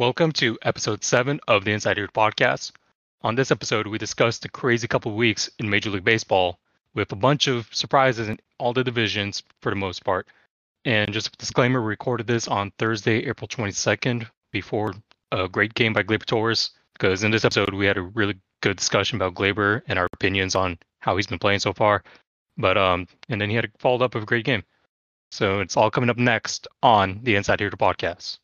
Welcome to episode 7 of the Inside Here podcast. On this episode, we discussed the crazy couple weeks in Major League Baseball with a bunch of surprises in all the divisions for the most part. And just a disclaimer, we recorded this on Thursday, April 22nd, before a great game by Gleyber Torres, because in this episode, we had a really good discussion about Gleyber and our opinions on how he's been playing so far. But, um, and then he had a followed up of a great game. So it's all coming up next on the Inside Here podcast.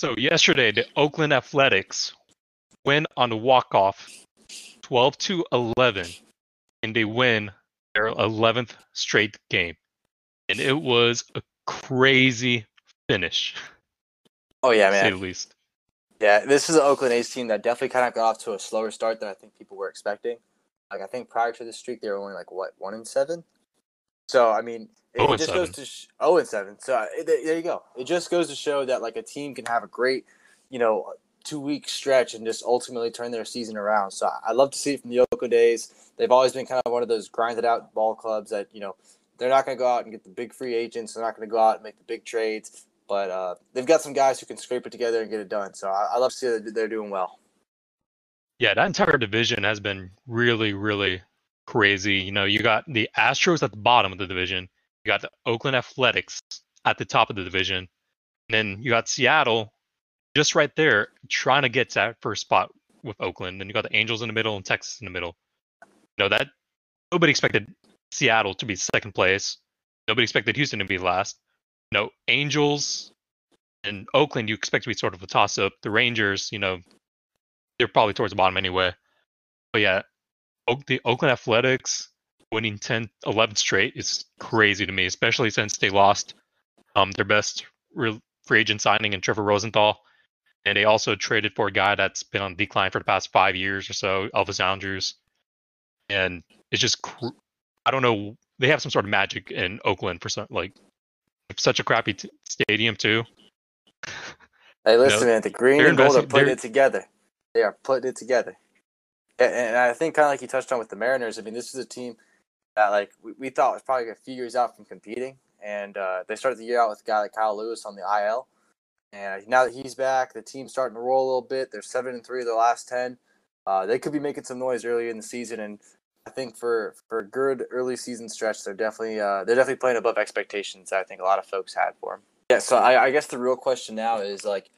So yesterday, the Oakland Athletics win on a walk-off, 12 to 11, and they win their 11th straight game, and it was a crazy finish. Oh yeah, man. the least. Yeah, this is an Oakland A's team that definitely kind of got off to a slower start than I think people were expecting. Like I think prior to this streak, they were only like what one and seven. So I mean, it, Oh just seven. goes to sh- oh and seven. So it, there you go. It just goes to show that like a team can have a great, you know, two week stretch and just ultimately turn their season around. So I I love to see it from the Oakland A's. They've always been kind of one of those grinded out ball clubs that you know they're not going to go out and get the big free agents. They're not going to go out and make the big trades. But uh, they've got some guys who can scrape it together and get it done. So I, I love to see that they're doing well. Yeah, that entire division has been really, really crazy. You know, you got the Astros at the bottom of the division, you got the Oakland Athletics at the top of the division, and then you got Seattle just right there trying to get to that first spot with Oakland. Then you got the Angels in the middle and Texas in the middle. You know, that nobody expected Seattle to be second place. Nobody expected Houston to be last. You know, Angels and Oakland, you expect to be sort of a toss up. The Rangers, you know, they're probably towards the bottom anyway. But yeah, Oak, the Oakland Athletics winning 10, 11 straight is crazy to me, especially since they lost um, their best real free agent signing in Trevor Rosenthal. And they also traded for a guy that's been on decline for the past five years or so, Elvis Andrus. And it's just, cr- I don't know, they have some sort of magic in Oakland for some, like, such a crappy t- stadium, too. Hey, listen, know, man, the green and gold are putting it together. They are putting it together. And, and I think kind of like you touched on with the Mariners. I mean, this is a team that like we, we thought was probably a few years out from competing, and uh, they started the year out with a guy like Kyle Lewis on the IL. And now that he's back, the team's starting to roll a little bit. They're seven and three of their last ten. Uh, they could be making some noise early in the season, and I think for for a good early season stretch, they're definitely uh, they're definitely playing above expectations. that I think a lot of folks had for them. Yeah, so I, I guess the real question now is like,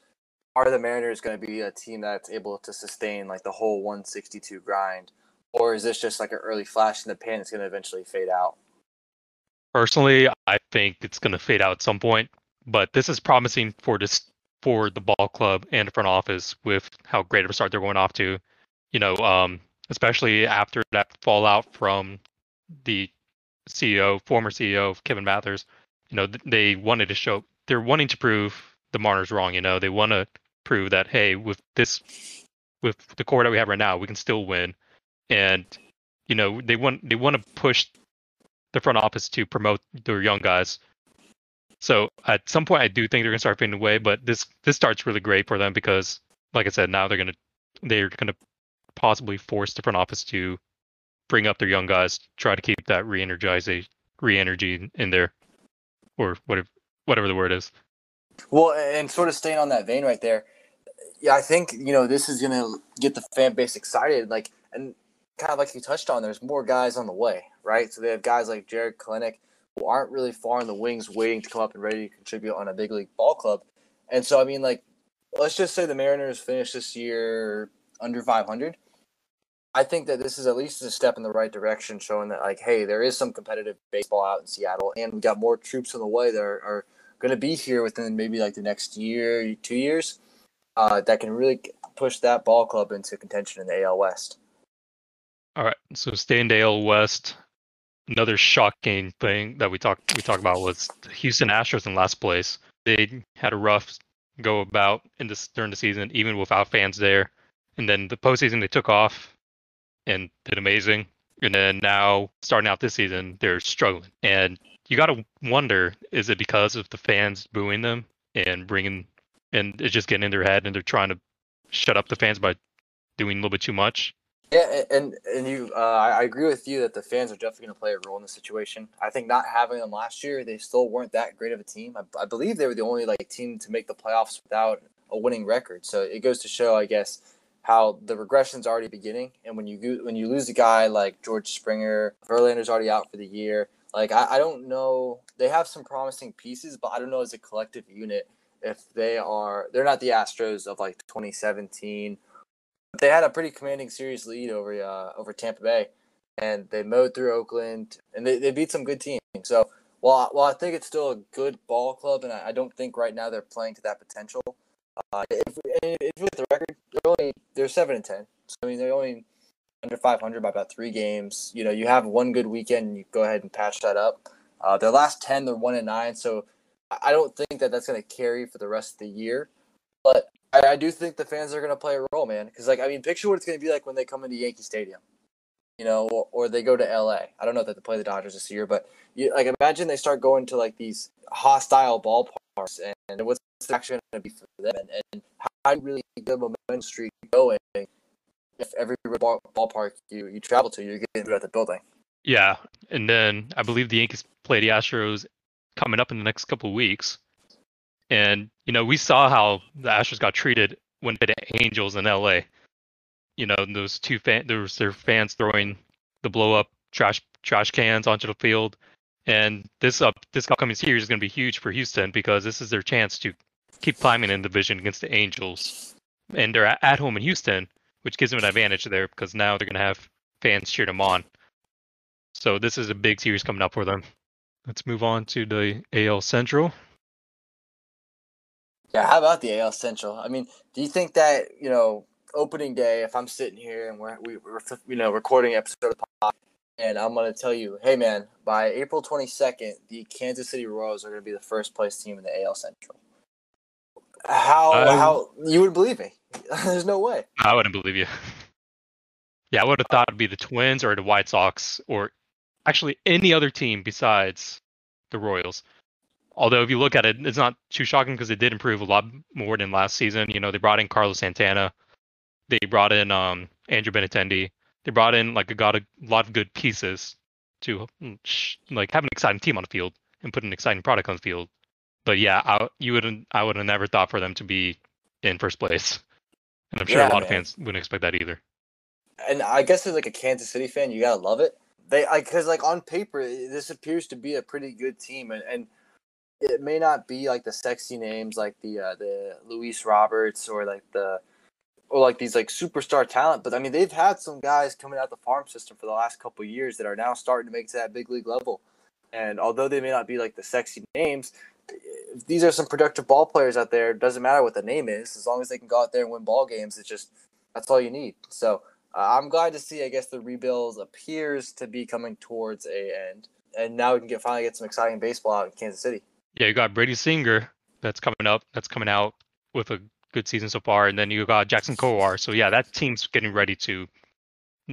are the Mariners going to be a team that's able to sustain like the whole 162 grind, or is this just like an early flash in the pan that's going to eventually fade out? Personally, I think it's going to fade out at some point, but this is promising for this for the ball club and the front office with how great of a start they're going off to. You know, um, especially after that fallout from the CEO, former CEO Kevin Mathers. You know, they wanted to show they're wanting to prove the Mariners wrong. You know, they want to prove that hey, with this, with the core that we have right now, we can still win. And you know, they want they want to push the front office to promote their young guys. So at some point, I do think they're gonna start fading away. But this this starts really great for them because, like I said, now they're gonna they're gonna possibly force the front office to bring up their young guys, try to keep that re-energize re-energy in there, or whatever whatever the word is. Well, and sort of staying on that vein right there, yeah, I think you know this is going to get the fan base excited. Like, and kind of like you touched on, there's more guys on the way, right? So they have guys like Jarred Kelenic who aren't really far in the wings, waiting to come up and ready to contribute on a big league ball club. And so, I mean, like, let's just say the Mariners finish this year under 500. I think that this is at least a step in the right direction, showing that like, hey, there is some competitive baseball out in Seattle, and we got more troops on the way that are, are going to be here within maybe like the next year, two years, uh, that can really push that ball club into contention in the AL West. All right, so staying to AL West. Another shocking thing that we talked we talked about was Houston Astros in last place. They had a rough go about in this during the season, even without fans there. And then the postseason they took off and did amazing. And then now starting out this season, they're struggling. And you got to wonder: is it because of the fans booing them? and bringing and it's just getting in their head and they're trying to shut up the fans by doing a little bit too much. Yeah, and and you, uh, I agree with you that the fans are definitely going to play a role in the situation. I think not having them last year, they still weren't that great of a team. I, I believe they were the only like team to make the playoffs without a winning record. So it goes to show, I guess, how the regression's already beginning. And when you when you lose a guy like George Springer, Verlander's already out for the year. Like I, I don't know, they have some promising pieces, but I don't know as a collective unit if they are. They're not the Astros of like 2017 they had a pretty commanding series lead over uh, over Tampa Bay, and they mowed through Oakland, and they, they beat some good teams. So while while I think it's still a good ball club, and I, I don't think right now they're playing to that potential. Uh, if, if with the record, they're only they're seven and ten. So I mean, they're only under 500 by about three games. You know, you have one good weekend, and you go ahead and patch that up. Uh, their last ten, they're one and nine. So I don't think that that's going to carry for the rest of the year. But I, I do think the fans are going to play a role, man. Because like, I mean, picture what it's going to be like when they come into Yankee Stadium, you know, or, or they go to LA. I don't know that they play the Dodgers this year, but you like imagine they start going to like these hostile ballparks, and, what's the action going to be for them, and, and how really get momentum streak going if every ball, ballpark you you travel to, you're getting throughout the building. Yeah, and then I believe the Yankees play the Astros coming up in the next couple of weeks. And you know, we saw how the Astros got treated when they the Angels in LA. You know, those two fan, there was their fans throwing the blow up trash trash cans onto the field. And this up this upcoming series is going to be huge for Houston because this is their chance to keep climbing in the division against the Angels. And they're at home in Houston, which gives them an advantage there because now they're going to have fans cheer them on. So this is a big series coming up for them. Let's move on to the AL Central. Yeah, how about the AL Central? I mean, do you think that you know opening day? If I'm sitting here and we're we, are you know recording episode of the pod, and I'm gonna tell you, hey man, by April 22nd, the Kansas City Royals are gonna be the first place team in the AL Central. How um, how you would believe me? There's no way. I wouldn't believe you. Yeah, I would have thought it'd be the Twins or the White Sox or actually any other team besides the Royals although if you look at it, it's not too shocking because it did improve a lot more than last season. You know, they brought in Carlos Santana, they brought in um, Andrew Benintendi, they brought in like a got a lot of good pieces to mm, like have an exciting team on the field and put an exciting product on the field. But yeah, I, you wouldn't, I would have never thought for them to be in first place, and I'm sure yeah, a lot man. of fans wouldn't expect that either. And I guess as like a Kansas City fan, you gotta love it. They like because like on paper, this appears to be a pretty good team, and and it may not be like the sexy names like the uh, the Luis Roberts or like the or like these like superstar talent, but I mean they've had some guys coming out the farm system for the last couple years that are now starting to make to that big league level. And although they may not be like the sexy names, these are some productive ball players out there. It doesn't matter what the name is, as long as they can go out there and win ball games. It's just that's all you need. So uh, I'm glad to see. I guess the rebuild appears to be coming towards a end, and now we can get finally get some exciting baseball out in Kansas City. Yeah, you got Brady Singer that's coming up. That's coming out with a good season so far, and then you got Jackson Kowar. So yeah, that team's getting ready to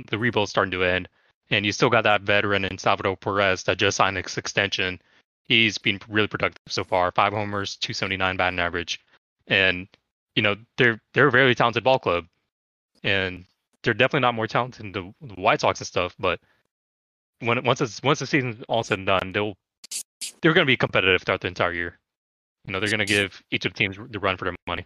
the rebuild's starting to end, and you still got that veteran in Salvador Perez that just signed this extension. He's been really productive so far. Five homers, 279 batting average, and you know they're they're a very talented ball club, and they're definitely not more talented than the, the White Sox and stuff. But when once it's once the season's all said and done, they'll they're going to be competitive throughout the entire year. You know, they're going to give each of the teams the run for their money.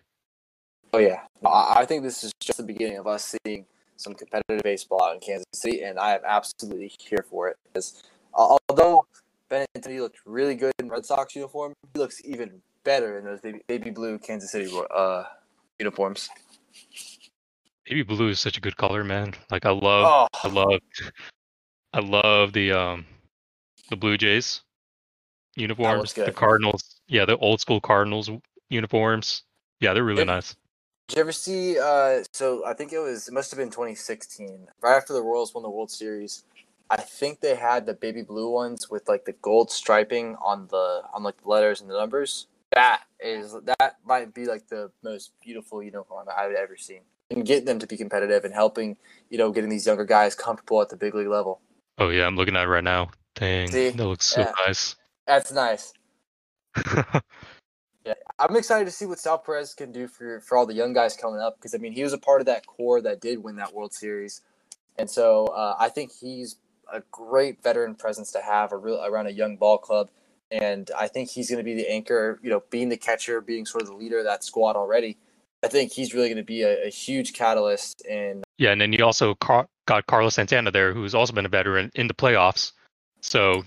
Oh yeah, I think this is just the beginning of us seeing some competitive baseball out in Kansas City, and I am absolutely here for it. Because although Benintendi looked really good in Red Sox uniform, he looks even better in those baby, baby blue Kansas City uh, uniforms. Baby blue is such a good color, man. Like I love, oh. I love, I love the um the Blue Jays uniforms. The Cardinals, yeah, the old school Cardinals uniforms. Yeah, they're really did, nice. Did you ever see? Uh, so I think it was it must have been 2016, right after the Royals won the World Series. I think they had the baby blue ones with like the gold striping on the on like the letters and the numbers. That is that might be like the most beautiful uniform I've ever seen. And getting them to be competitive and helping, you know, getting these younger guys comfortable at the big league level. Oh yeah, I'm looking at it right now. Dang, See? that looks so yeah. nice. That's nice. yeah, I'm excited to see what Sal Perez can do for for all the young guys coming up because I mean he was a part of that core that did win that World Series, and so uh, I think he's a great veteran presence to have a real, around a young ball club, and I think he's going to be the anchor. You know, being the catcher, being sort of the leader of that squad already. I think he's really going to be a, a, huge catalyst in. Yeah, and then you also got Carlos Santana there, who's also been a veteran in the playoffs. So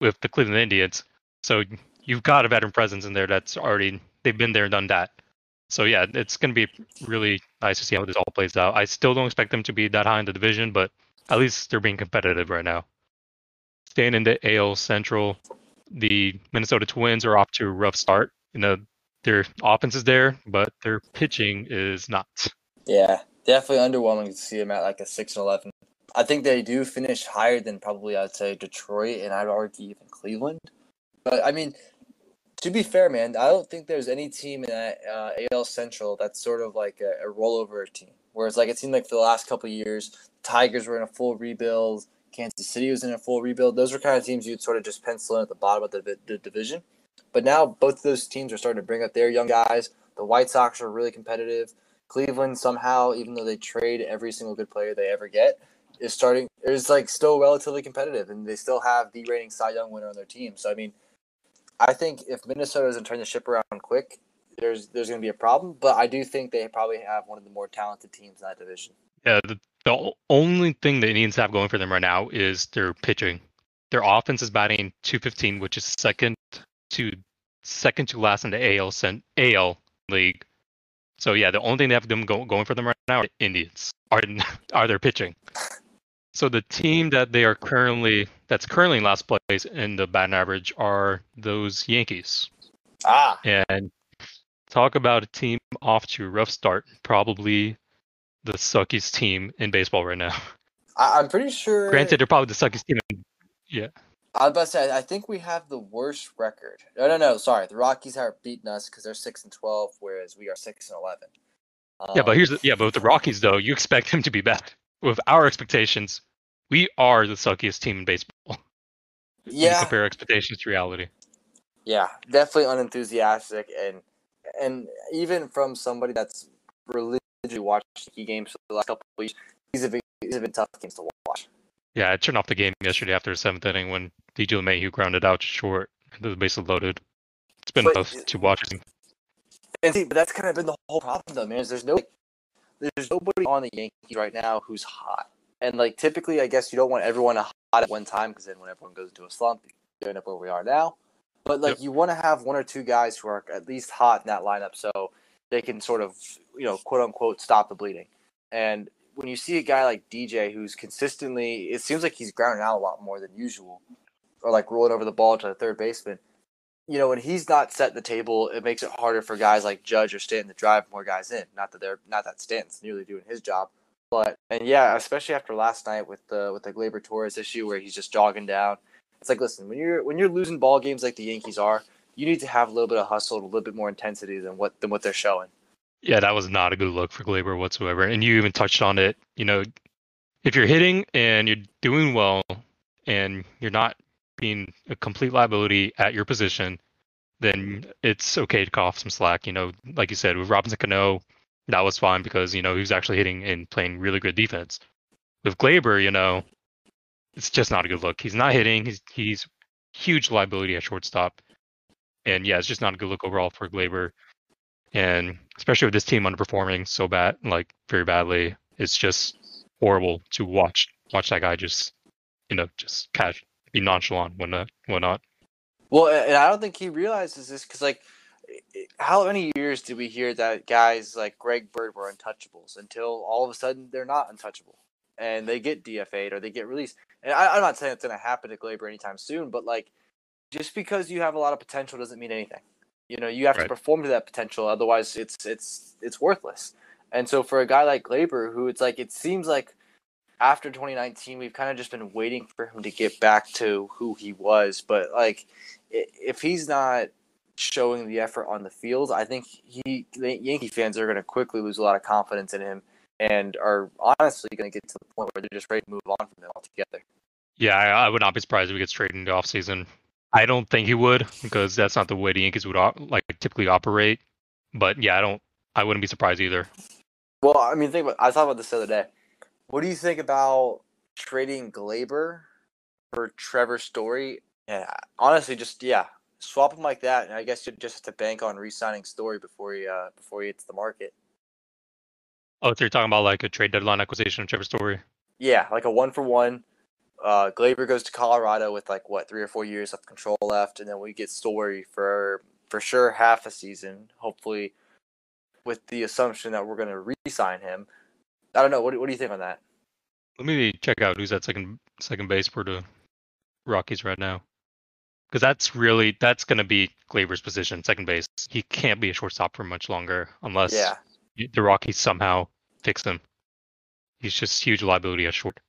with the Cleveland Indians, so you've got a veteran presence in there that's already they've been there and done that. So yeah, it's going to be really nice to see how this all plays out. I still don't expect them to be that high in the division, but at least they're being competitive right now. Staying in the AL Central, the Minnesota Twins are off to a rough start. You know, their offense is there, but their pitching is not. Yeah, definitely underwhelming to see them at like a six and eleven. I think they do finish higher than probably I'd say Detroit and I'd argue even Cleveland. But I mean, to be fair, man, I don't think there's any team in that uh, AL Central that's sort of like a, a rollover team. Whereas like it seemed like for the last couple years, Tigers were in a full rebuild, Kansas City was in a full rebuild. Those were kind of teams you'd sort of just pencil in at the bottom of the, the division. But now both of those teams are starting to bring up their young guys. The White Sox are really competitive. Cleveland somehow, even though they trade every single good player they ever get, is starting is like still relatively competitive, and they still have the reigning Cy Young winner on their team. So I mean, I think if Minnesota doesn't turn the ship around quick, there's there's going to be a problem. But I do think they probably have one of the more talented teams in that division. Yeah, the, the only thing the Indians have going for them right now is their pitching. Their offense is batting 215, which is second to second to last in the AL AL league. So yeah, the only thing they have them go, going for them right now are Indians. Are are their pitching. So the team that they are currently that's currently in last place in the batting average are those Yankees. Ah. And talk about a team off to a rough start. Probably the suckiest team in baseball right now. I, am pretty sure. Granted, they're probably the suckiest team. In, yeah. I was about to say, I think we have the worst record. No, no, no. Sorry, the Rockies are beating us because they're six and twelve, whereas we are six and eleven. Um, yeah, but here's the, yeah, but with the Rockies though, you expect them to be bad. With our expectations, we are the suckiest team in baseball. Yeah. compare expectations to reality. Yeah, definitely unenthusiastic, and and even from somebody that's religiously watched key games for the last couple of weeks, these have been these have been tough games to watch. Yeah, I turned off the game yesterday after the seventh inning when DJ LeMahieu grounded out short. The bases loaded. It's been but, tough to watch. And see, but that's kind of been the whole problem, though, man. Is there's no, there's nobody on the Yankees right now who's hot. And like typically, I guess you don't want everyone to hot at one time because then when everyone goes into a slump, you end up where we are now. But like yep. you want to have one or two guys who are at least hot in that lineup so they can sort of you know quote unquote stop the bleeding. And when you see a guy like DJ who's consistently, it seems like he's grounding out a lot more than usual, or like rolling over the ball to the third baseman. You know, when he's not set the table, it makes it harder for guys like Judge or Stanton to drive more guys in. Not that they're not that Stanton's nearly doing his job, but and yeah, especially after last night with the with the Gleyber Torres issue where he's just jogging down. It's like listen, when you're when you're losing ball games like the Yankees are, you need to have a little bit of hustle, a little bit more intensity than what than what they're showing. Yeah, that was not a good look for Gleyber whatsoever. And you even touched on it. You know, if you're hitting and you're doing well and you're not being a complete liability at your position, then it's okay to cough some slack. You know, like you said, with Robinson Cano, that was fine because, you know, he was actually hitting and playing really good defense. With Gleyber, you know, it's just not a good look. He's not hitting. He's he's huge liability at shortstop. And yeah, it's just not a good look overall for Gleyber and especially with this team underperforming so bad, like very badly, it's just horrible to watch watch that guy just you know just catch be nonchalant when uh, not. Well, and I don't think he realizes this because like how many years did we hear that guys like Greg Bird were untouchables until all of a sudden they're not untouchable and they get DFA'd or they get released. And I, am not saying it's going to happen to Gleyber anytime soon, but like just because you have a lot of potential doesn't mean anything. You know, you have right. to perform to that potential, otherwise it's it's it's worthless. And so for a guy like Gleyber, who it's like it seems like after 2019, we've kind of just been waiting for him to get back to who he was. But like, if he's not showing the effort on the field, I think he the Yankee fans are going to quickly lose a lot of confidence in him and are honestly going to get to the point where they're just ready to move on from him altogether. Yeah, I, I would not be surprised if he gets traded into offseason I don't think he would because that's not the way the Yankees would like typically operate. But yeah, I don't. I wouldn't be surprised either. Well, I mean, think about. I thought about this the other day. What do you think about trading Gleyber for Trevor Story? Yeah, honestly, just yeah, swap him like that, and I guess you just have to bank on re-signing Story before he uh, before he hits the market. Oh, so you're talking about like a trade deadline acquisition of Trevor Story? Yeah, like a one for one. Uh, Gleyber goes to Colorado with like what three or four years of control left, and then we get Story for for sure half a season. Hopefully, with the assumption that we're going to re-sign him. I don't know. What, what do you think on that? Let me check out who's at second second base for the Rockies right now, because that's really that's going to be Gleyber's position, second base. He can't be a shortstop for much longer unless Yeah, the Rockies somehow fix him. He's just huge liability at short.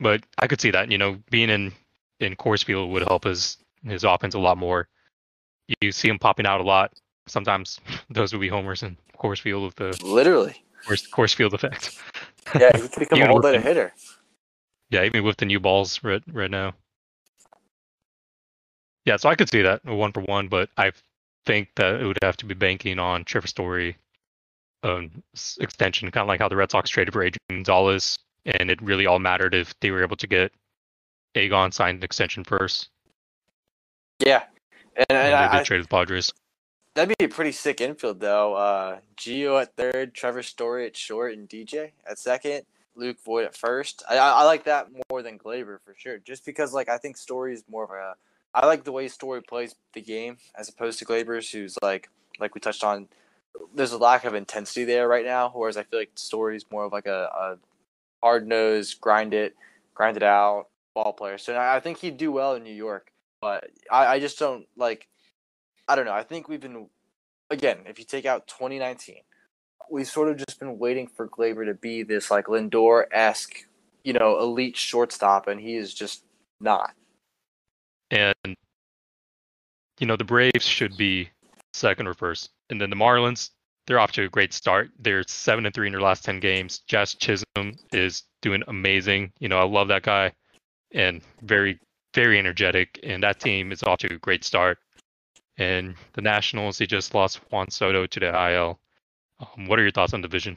But I could see that, you know, being in in Coors Field would help his his offense a lot more. You see him popping out a lot. Sometimes those would be homers in Coors Field with the literally. Coors, Coors Field effect. Yeah, he could become a whole better hitter. Yeah, even with the new balls right right now. Yeah, so I could see that one for one, but I think that it would have to be banking on Trevor Story um, extension, kind of like how the Red Sox traded for Adrian Gonzalez, and it really all mattered if they were able to get Agon signed an extension first. Yeah, and, And, and they I, did trade with the Padres. that'd be a pretty sick infield though. Uh, Gio at third, Trevor Story at short, and DJ at second. Luke Voit at first. I, I I like that more than Gleyber for sure. Just because like I think Story is more of a. I like the way Story plays the game as opposed to Gleyber's, who's like like we touched on. There's a lack of intensity there right now, whereas I feel like Story's more of like a, a hard nosed, grind it, grind it out ball player. So I think he'd do well in New York, but I, I just don't like. I don't know. I think we've been again. If you take out 2019, we've sort of just been waiting for Gleyber to be this like Lindor esque, you know, elite shortstop, and he is just not. And you know, the Braves should be second or first. And then the Marlins, they're off to a great start. They're seven and three in their last ten games. Jazz Chisholm is doing amazing. You know, I love that guy and very, very energetic. And that team is off to a great start. And the Nationals, they just lost Juan Soto to the IL. Um, what are your thoughts on division?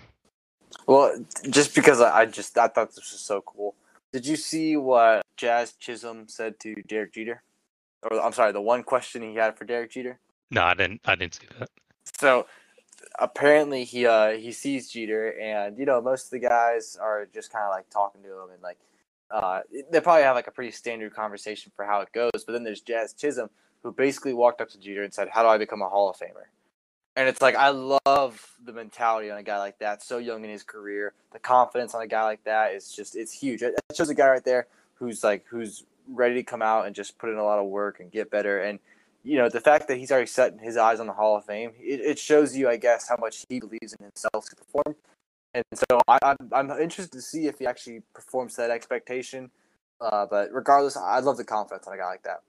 Well, just because I, I just I thought this was so cool. Did you see what Jazz Chisholm said to Derek Jeter? Or I'm sorry, the one question he had for Derek Jeter. No, I didn't. I didn't see that. So apparently he uh he sees Jeter and you know most of the guys are just kind of like talking to him and like uh they probably have like a pretty standard conversation for how it goes but then there's Jazz Chisholm who basically walked up to Jeter and said how do I become a Hall of Famer and it's like I love the mentality on a guy like that so young in his career the confidence on a guy like that is just it's huge it shows a guy right there who's like who's ready to come out and just put in a lot of work and get better and you know, the fact that he's already set his eyes on the Hall of Fame, it, it shows you, I guess, how much he believes in himself to perform. And so I, I'm, I'm interested to see if he actually performs that expectation. Uh, but regardless, I love the confidence on a guy like that.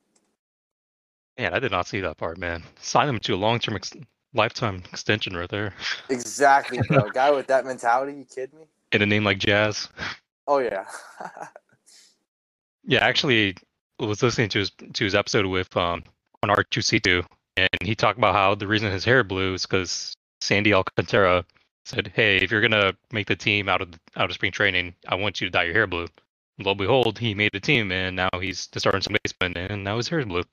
Man, I did not see that part, man. Sign him to a long-term, ex- lifetime extension right there. Exactly, bro. guy with that mentality, you kidding me? In a name like Jazz. Oh, yeah. Yeah, actually, I was listening to his to his episode with um on R two C two, and he talked about how the reason his hair blue is because Sandy Alcantara said, "Hey, if you're gonna make the team out of out of spring training, I want you to dye your hair blue." Lo and behold, he made the team, and now he's the starting some baseman, and now his hair is blue.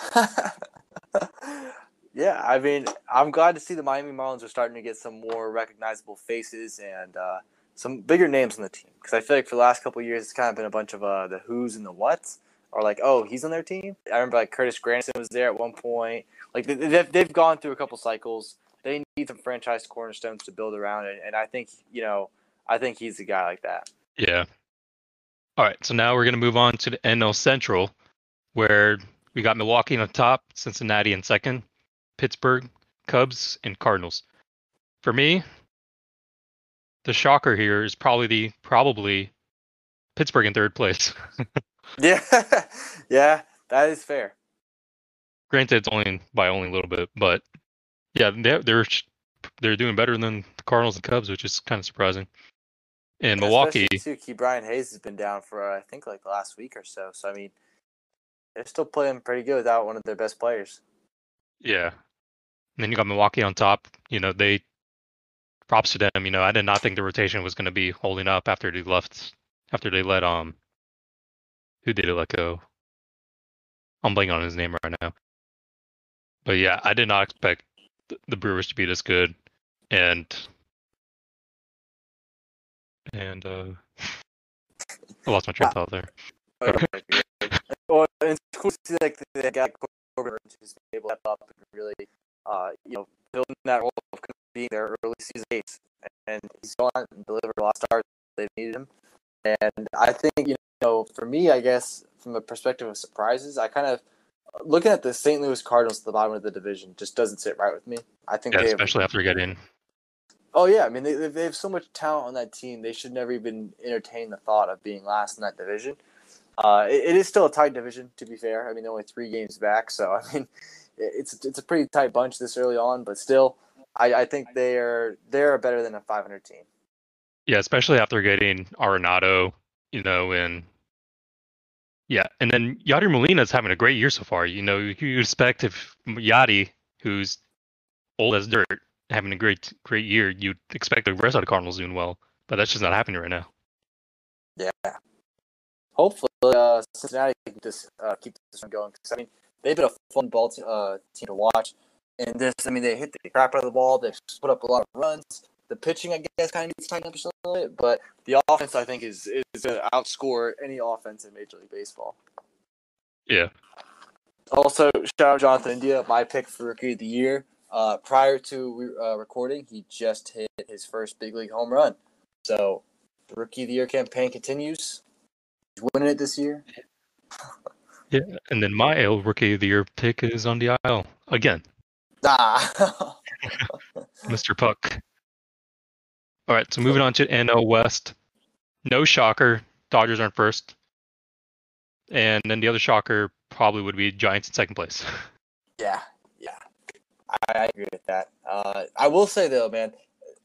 yeah, I mean, I'm glad to see the Miami Marlins are starting to get some more recognizable faces and uh, some bigger names on the team. Because I feel like for the last couple years, it's kind of been a bunch of uh, the who's and the whats, or like, oh, he's on their team. I remember like Curtis Granderson was there at one point. Like they, they've, they've gone through a couple cycles. They need some franchise cornerstones to build around it, and I think you know, I think he's a guy like that. Yeah. All right, so now we're gonna move on to the NL Central, where we got Milwaukee on top, Cincinnati in second, Pittsburgh, Cubs, and Cardinals. For me, the shocker here is probably the probably Pittsburgh in third place. Yeah, yeah, that is fair. Granted, it's only by only a little bit, but yeah, they're they're they're doing better than the Cardinals and Cubs, which is kind of surprising. And Milwaukee, too. Ke'Bryan Hayes has been down for uh, I think like the last week or so. So I mean, they're still playing pretty good without one of their best players. Yeah. And then you got Milwaukee on top. You know, they props to them. You know, I did not think the rotation was going to be holding up after they left, after they let um, who did it let go? I'm blanking on his name right now. But yeah, I did not expect the Brewers to be this good, and and uh, I lost my train of thought there. well, it's cool to see like the guy Corbin who's able to step up and really, uh, you know, building that role of being their early season ace, and he's gone and delivered a lot of stars they needed him. And I think you know, for me, I guess from a perspective of surprises, I kind of looking at the St. Louis Cardinals at the bottom of the division just doesn't sit right with me. I think yeah, especially have, after getting. Oh yeah, I mean they they have so much talent on that team. They should never even entertain the thought of being last in that division. Uh, it, it is still a tight division, to be fair. I mean, they're only three games back, so I mean, it's it's a pretty tight bunch this early on. But still, I, I think they are they're better than a 500 team. Yeah, especially after getting Arenado, you know, and yeah, and then Yadier Molina is having a great year so far. You know, you expect if Yadi, who's old as dirt, having a great great year, you'd expect the rest of the Cardinals doing well, but that's just not happening right now. Yeah. Hopefully, uh, Cincinnati can just uh, keep this one going. Cause, I mean, they've been a fun ball t- uh, team to watch. And this, I mean, they hit the crap out of the ball. They've put up a lot of runs. The pitching, I guess, kind of needs to tighten up a little bit, but the offense, I think, is is going to outscore any offense in Major League Baseball. Yeah. Also, shout out Jonathan India, my pick for Rookie of the Year. Uh, prior to uh, recording, he just hit his first big league home run. So, the Rookie of the Year campaign continues. He's winning it this year. yeah, and then my L Rookie of the Year pick is on the aisle again. Ah. Mr. Puck. All right, so moving on to NL West. No shocker, Dodgers aren't first. And then the other shocker probably would be Giants in second place. Yeah, yeah, I, agree with that. Uh, I will say though, man,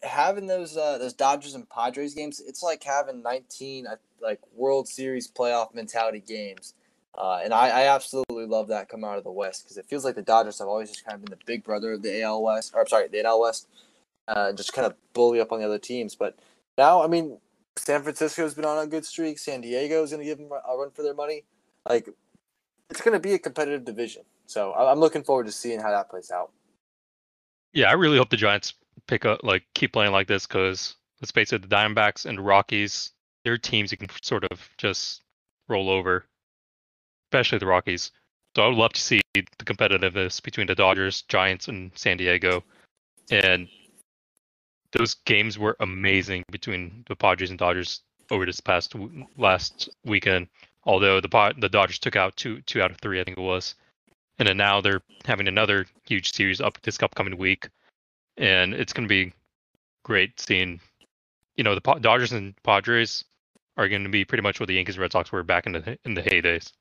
having those uh, those Dodgers and Padres games, it's like having 19 uh, like World Series playoff mentality games. Uh, and I, I, absolutely love that coming out of the West because it feels like the Dodgers have always just kind of been the big brother of the AL West, or I'm sorry, the NL West, uh, just kind of bully up on the other teams. But now, I mean, San Francisco's been on a good streak. San Diego's going to give them a run for their money. Like, it's going to be a competitive division. So I'm looking forward to seeing how that plays out. Yeah, I really hope the Giants pick up, like, keep playing like this because let's face it, the Diamondbacks and Rockies, they're teams you can sort of just roll over, especially the Rockies. So I would love to see the competitiveness between the Dodgers, Giants, and San Diego. And those games were amazing between the Padres and Dodgers over this past last weekend. Although the the Dodgers took out two two out of three, I think it was, and then now they're having another huge series up this upcoming week, and it's going to be great seeing, you know, the Dodgers and Padres are going to be pretty much what the Yankees and Red Sox were back in the in the heydays.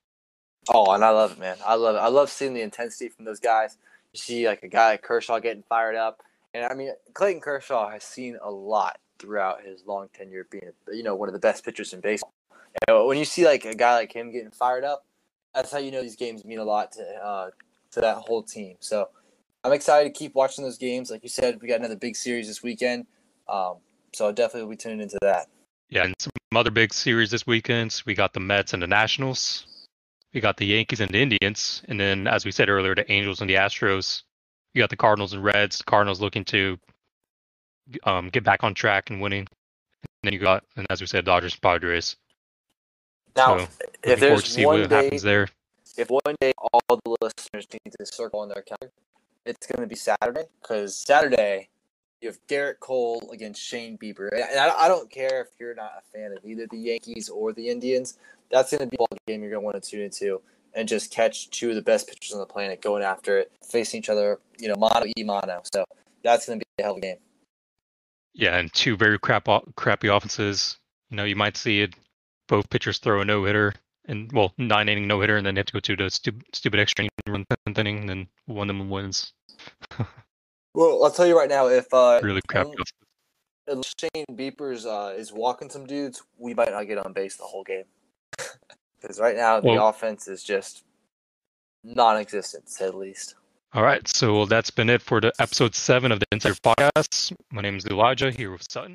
Oh, and I love it, man. I love it. I love seeing the intensity from those guys. You see, like a guy like Kershaw getting fired up and I mean, Clayton Kershaw has seen a lot throughout his long tenure being, you know, one of the best pitchers in baseball. And when you see like a guy like him getting fired up, that's how you know these games mean a lot to uh, to that whole team. So I'm excited to keep watching those games. Like you said, we got another big series this weekend, um, so definitely will be tuning into that. Yeah, and some other big series this weekend. We got the Mets and the Nationals. We got the Yankees and the Indians, and then, as we said earlier, the Angels and the Astros you got the Cardinals and Reds. The Cardinals looking to um, get back on track and winning. And then you got, and as we said, Dodgers and Padres. Now, so, if there's one day, there. If one day all the listeners need to circle on their calendar, it's going to be Saturday because Saturday you have Gerrit Cole against Shane Bieber, and I, I, don't care if you're not a fan of either the Yankees or the Indians. That's going to be a game you're going to want to tune into and just catch two of the best pitchers on the planet going after it, facing each other, you know, mano e mano. So that's going to be a hell of a game. Yeah, and two very crap crappy offenses. You know, you might see it both pitchers throw a no hitter and well nine inning no hitter, and then they have to go to the stupid, stupid extra run tenth inning, and then one of them wins. well, I'll tell you right now, if uh, really crappy. Shane Bieber's uh, is walking some dudes, we might not get on base the whole game. Because right now the well, offense is just non-existent, at least. All right, so that's been it for the episode seven of the Insider Podcast. My name is Elijah here with Sutton.